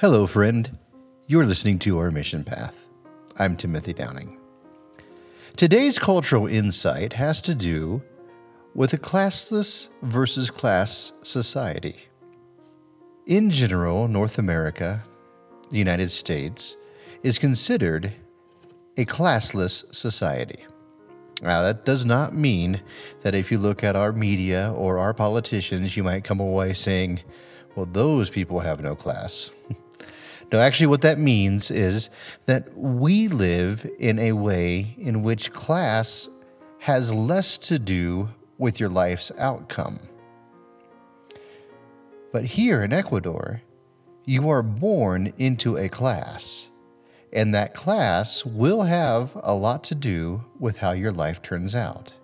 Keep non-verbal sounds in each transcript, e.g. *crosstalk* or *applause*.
Hello, friend. You're listening to Our Mission Path. I'm Timothy Downing. Today's cultural insight has to do with a classless versus class society. In general, North America, the United States, is considered a classless society. Now, that does not mean that if you look at our media or our politicians, you might come away saying, well, those people have no class. *laughs* no, actually, what that means is that we live in a way in which class has less to do with your life's outcome. But here in Ecuador, you are born into a class and that class will have a lot to do with how your life turns out.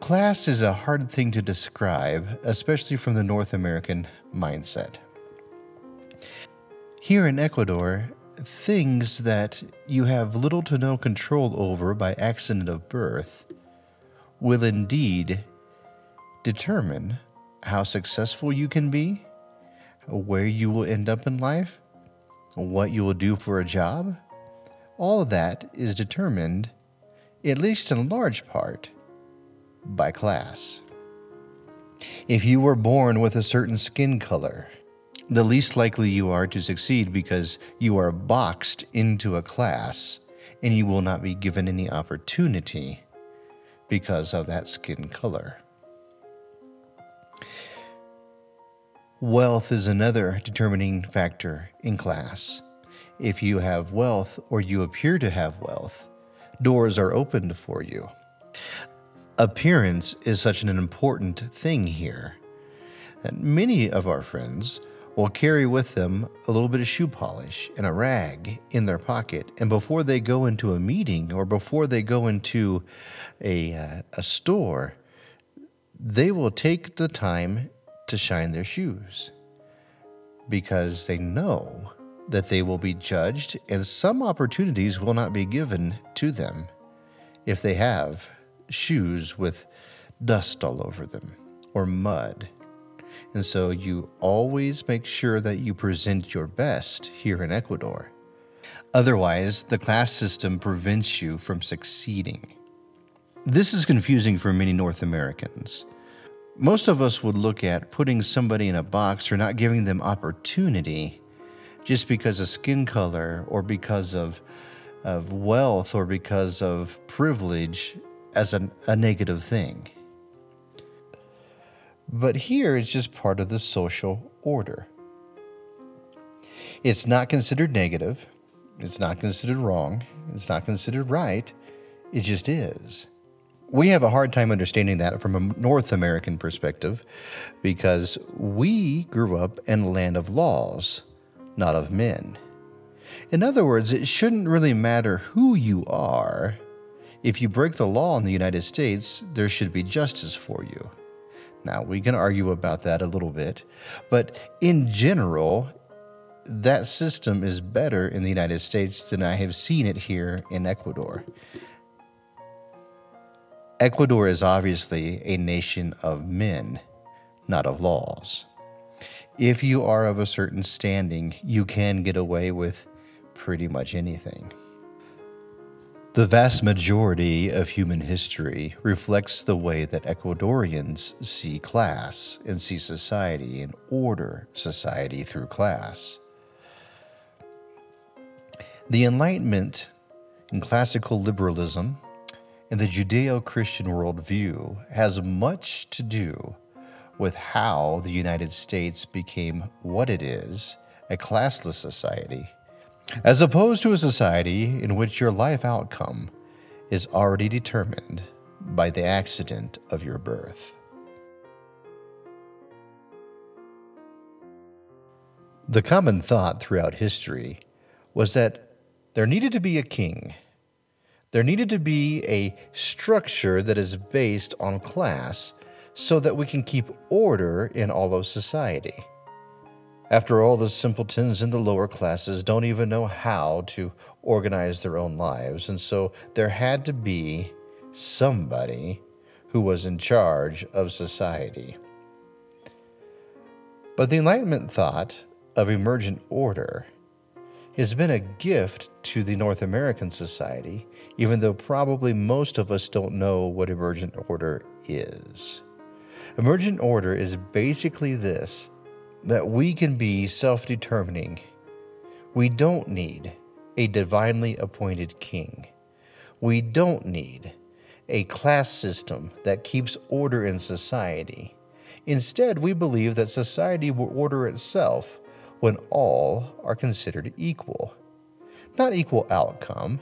Class is a hard thing to describe, especially from the North American mindset. Here in Ecuador, things that you have little to no control over by accident of birth will indeed determine how successful you can be, where you will end up in life, what you will do for a job, all of that is determined, at least in large part, by class. If you were born with a certain skin color, the least likely you are to succeed because you are boxed into a class and you will not be given any opportunity because of that skin color. Wealth is another determining factor in class. If you have wealth or you appear to have wealth, doors are opened for you. Appearance is such an important thing here that many of our friends will carry with them a little bit of shoe polish and a rag in their pocket. And before they go into a meeting or before they go into a, uh, a store, they will take the time to shine their shoes because they know that they will be judged and some opportunities will not be given to them if they have shoes with dust all over them or mud. And so you always make sure that you present your best here in Ecuador. Otherwise, the class system prevents you from succeeding. This is confusing for many North Americans most of us would look at putting somebody in a box or not giving them opportunity just because of skin color or because of, of wealth or because of privilege as a, a negative thing. But here it's just part of the social order. It's not considered negative, it's not considered wrong, it's not considered right, it just is we have a hard time understanding that from a North American perspective because we grew up in a land of laws, not of men. In other words, it shouldn't really matter who you are. If you break the law in the United States, there should be justice for you. Now, we can argue about that a little bit, but in general, that system is better in the United States than I have seen it here in Ecuador. Ecuador is obviously a nation of men, not of laws. If you are of a certain standing, you can get away with pretty much anything. The vast majority of human history reflects the way that Ecuadorians see class and see society and order society through class. The Enlightenment and classical liberalism and the Judeo Christian worldview has much to do with how the United States became what it is a classless society, as opposed to a society in which your life outcome is already determined by the accident of your birth. The common thought throughout history was that there needed to be a king there needed to be a structure that is based on class so that we can keep order in all of society. After all, the simpletons in the lower classes don't even know how to organize their own lives, and so there had to be somebody who was in charge of society. But the Enlightenment thought of emergent order has been a gift to the North American society, even though probably most of us don't know what emergent order is. Emergent order is basically this that we can be self determining. We don't need a divinely appointed king. We don't need a class system that keeps order in society. Instead, we believe that society will order itself when all are considered equal. Not equal outcome,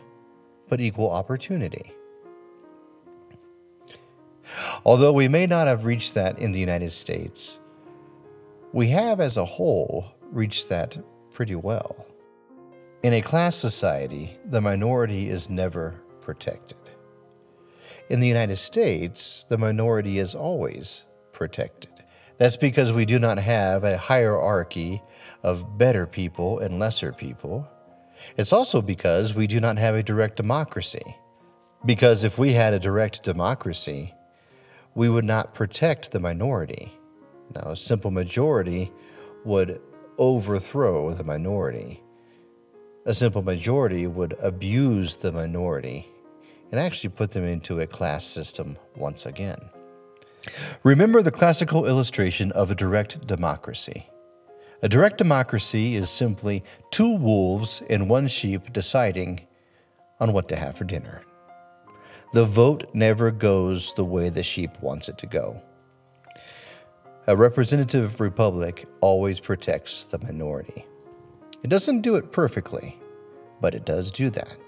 but equal opportunity. Although we may not have reached that in the United States, we have as a whole reached that pretty well. In a class society, the minority is never protected. In the United States, the minority is always protected. That's because we do not have a hierarchy of better people and lesser people. It's also because we do not have a direct democracy. Because if we had a direct democracy, we would not protect the minority. Now, a simple majority would overthrow the minority. A simple majority would abuse the minority and actually put them into a class system once again. Remember the classical illustration of a direct democracy. A direct democracy is simply two wolves and one sheep deciding on what to have for dinner. The vote never goes the way the sheep wants it to go. A representative republic always protects the minority. It doesn't do it perfectly, but it does do that.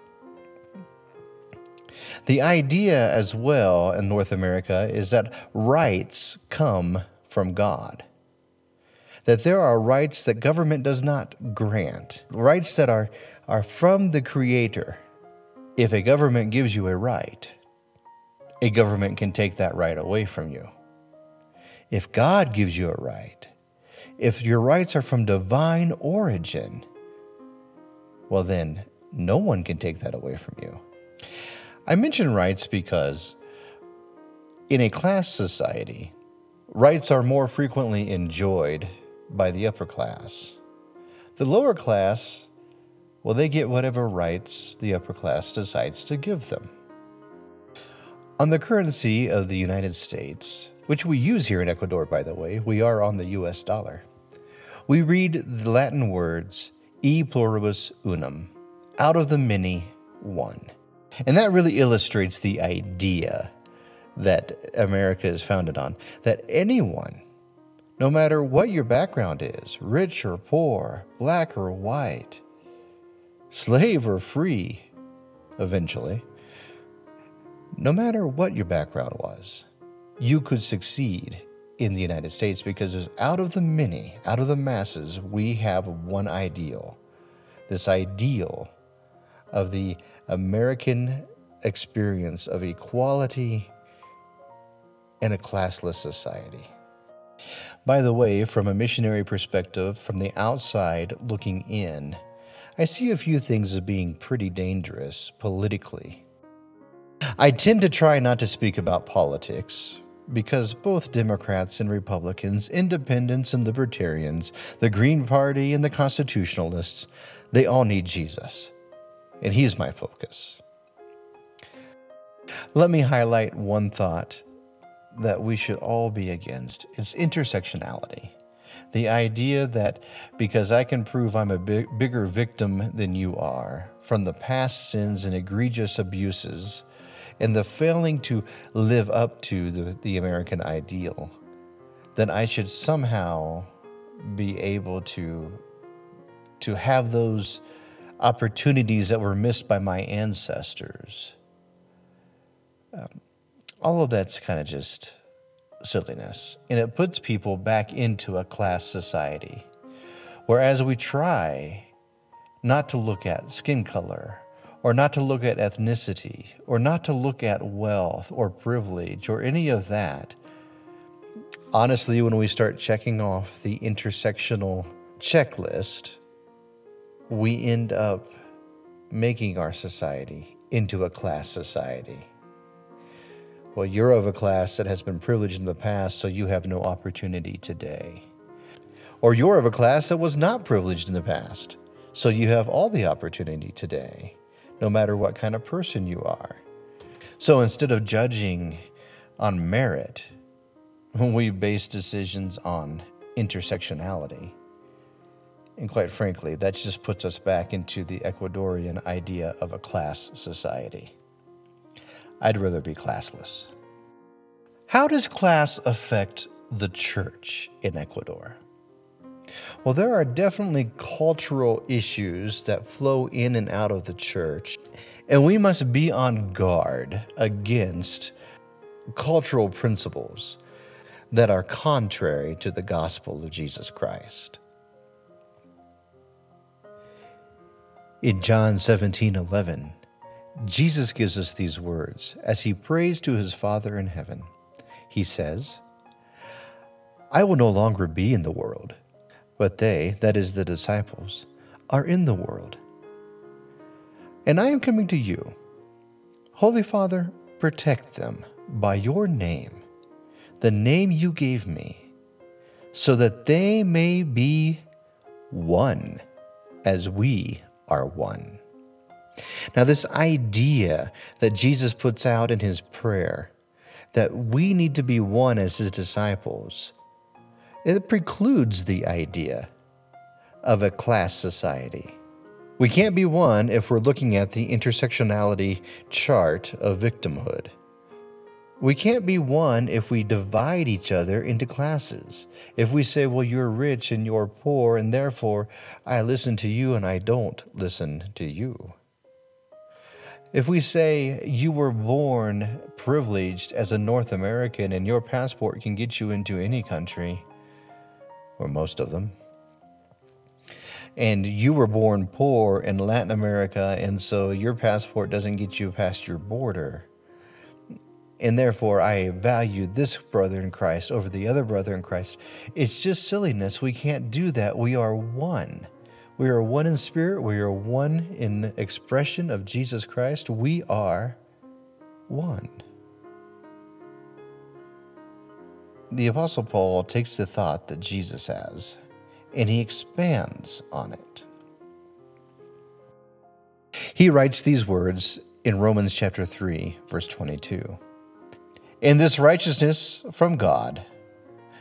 The idea as well in North America is that rights come from God. That there are rights that government does not grant, rights that are, are from the Creator. If a government gives you a right, a government can take that right away from you. If God gives you a right, if your rights are from divine origin, well, then no one can take that away from you. I mention rights because in a class society, rights are more frequently enjoyed by the upper class. The lower class, well, they get whatever rights the upper class decides to give them. On the currency of the United States, which we use here in Ecuador, by the way, we are on the US dollar, we read the Latin words e pluribus unum, out of the many, one. And that really illustrates the idea that America is founded on that anyone, no matter what your background is, rich or poor, black or white, slave or free, eventually, no matter what your background was, you could succeed in the United States because out of the many, out of the masses, we have one ideal. This ideal of the American experience of equality in a classless society. By the way, from a missionary perspective, from the outside looking in, I see a few things as being pretty dangerous politically. I tend to try not to speak about politics because both Democrats and Republicans, independents and libertarians, the Green Party and the Constitutionalists, they all need Jesus and He's my focus. Let me highlight one thought that we should all be against it's intersectionality. The idea that because I can prove I'm a big, bigger victim than you are from the past sins and egregious abuses and the failing to live up to the, the American ideal, then I should somehow be able to, to have those opportunities that were missed by my ancestors. Um, all of that's kind of just silliness. And it puts people back into a class society. Whereas we try not to look at skin color, or not to look at ethnicity, or not to look at wealth or privilege or any of that. Honestly, when we start checking off the intersectional checklist, we end up making our society into a class society. Well, you're of a class that has been privileged in the past, so you have no opportunity today. Or you're of a class that was not privileged in the past. So you have all the opportunity today, no matter what kind of person you are. So instead of judging on merit, we base decisions on intersectionality. And quite frankly, that just puts us back into the Ecuadorian idea of a class society. I'd rather be classless. How does class affect the church in Ecuador? Well, there are definitely cultural issues that flow in and out of the church, and we must be on guard against cultural principles that are contrary to the gospel of Jesus Christ. In John 17 11, Jesus gives us these words as he prays to his Father in heaven. He says, I will no longer be in the world, but they, that is the disciples, are in the world. And I am coming to you. Holy Father, protect them by your name, the name you gave me, so that they may be one as we are one. Now, this idea that Jesus puts out in his prayer that we need to be one as his disciples, it precludes the idea of a class society. We can't be one if we're looking at the intersectionality chart of victimhood. We can't be one if we divide each other into classes. If we say, well, you're rich and you're poor, and therefore I listen to you and I don't listen to you. If we say you were born privileged as a North American and your passport can get you into any country, or most of them, and you were born poor in Latin America, and so your passport doesn't get you past your border, and therefore I value this brother in Christ over the other brother in Christ. It's just silliness. We can't do that. We are one. We are one in spirit. We are one in expression of Jesus Christ. We are one. The Apostle Paul takes the thought that Jesus has and he expands on it. He writes these words in Romans chapter 3, verse 22. And this righteousness from God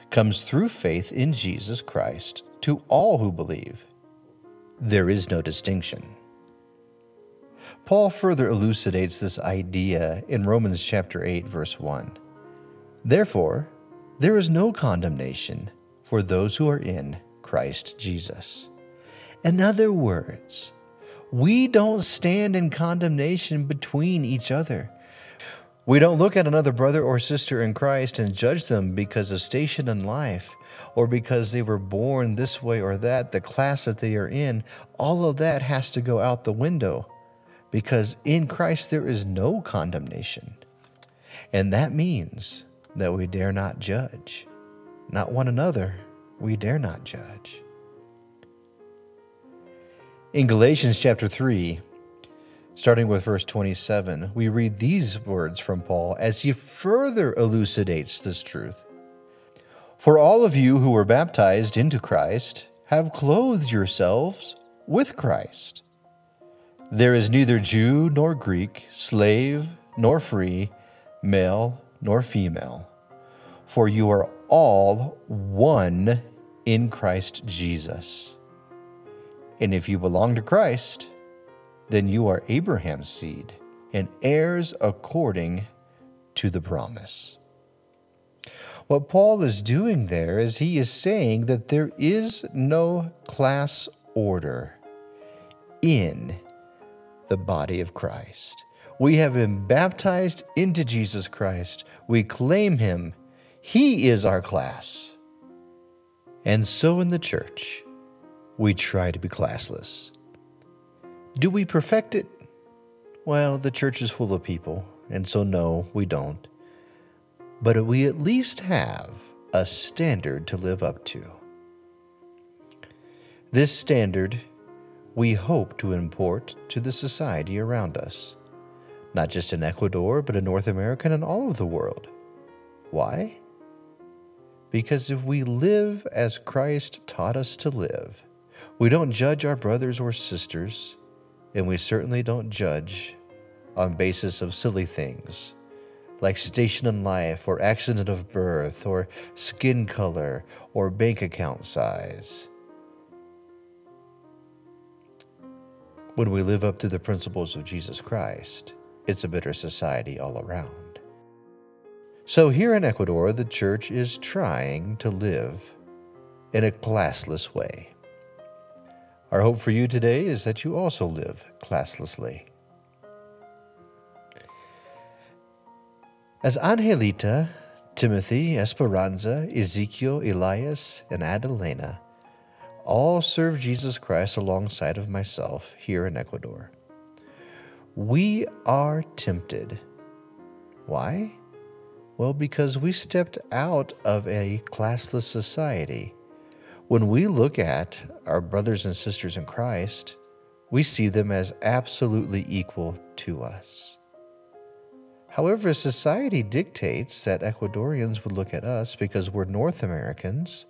comes through faith in Jesus Christ to all who believe. There is no distinction. Paul further elucidates this idea in Romans chapter 8 verse 1. Therefore, there is no condemnation for those who are in Christ Jesus. In other words, we don't stand in condemnation between each other. We don't look at another brother or sister in Christ and judge them because of station in life or because they were born this way or that, the class that they are in. All of that has to go out the window because in Christ there is no condemnation. And that means that we dare not judge, not one another, we dare not judge. In Galatians chapter 3, Starting with verse 27, we read these words from Paul as he further elucidates this truth. For all of you who were baptized into Christ have clothed yourselves with Christ. There is neither Jew nor Greek, slave nor free, male nor female, for you are all one in Christ Jesus. And if you belong to Christ, then you are Abraham's seed and heirs according to the promise. What Paul is doing there is he is saying that there is no class order in the body of Christ. We have been baptized into Jesus Christ. We claim him. He is our class. And so in the church, we try to be classless. Do we perfect it? Well, the church is full of people, and so no, we don't. But we at least have a standard to live up to. This standard we hope to import to the society around us, not just in Ecuador, but in North America and in all of the world. Why? Because if we live as Christ taught us to live, we don't judge our brothers or sisters, and we certainly don't judge on basis of silly things like station in life or accident of birth or skin color or bank account size. When we live up to the principles of Jesus Christ, it's a bitter society all around. So, here in Ecuador, the church is trying to live in a classless way. Our hope for you today is that you also live classlessly. As Angelita, Timothy, Esperanza, Ezekiel, Elias, and Adelena all serve Jesus Christ alongside of myself here in Ecuador, we are tempted. Why? Well, because we stepped out of a classless society. When we look at our brothers and sisters in Christ, we see them as absolutely equal to us. However, society dictates that Ecuadorians would look at us because we're North Americans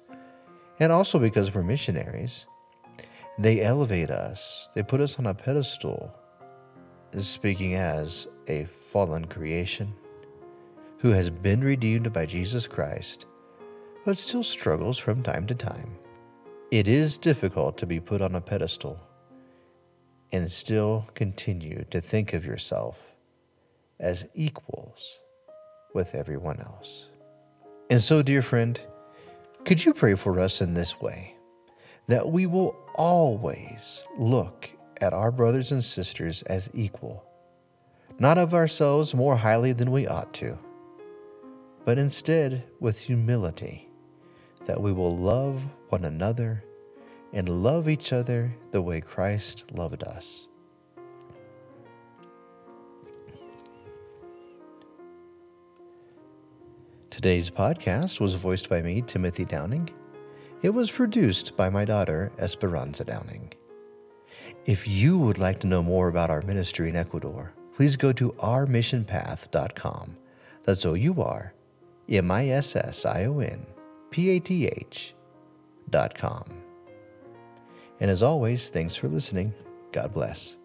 and also because we're missionaries. They elevate us, they put us on a pedestal, speaking as a fallen creation who has been redeemed by Jesus Christ, but still struggles from time to time. It is difficult to be put on a pedestal and still continue to think of yourself as equals with everyone else. And so, dear friend, could you pray for us in this way that we will always look at our brothers and sisters as equal, not of ourselves more highly than we ought to, but instead with humility, that we will love one another and love each other the way Christ loved us. Today's podcast was voiced by me, Timothy Downing. It was produced by my daughter, Esperanza Downing. If you would like to know more about our ministry in Ecuador, please go to ourmissionpath.com. That's O U R M I S S I O N P A T H dot com. And as always, thanks for listening. God bless.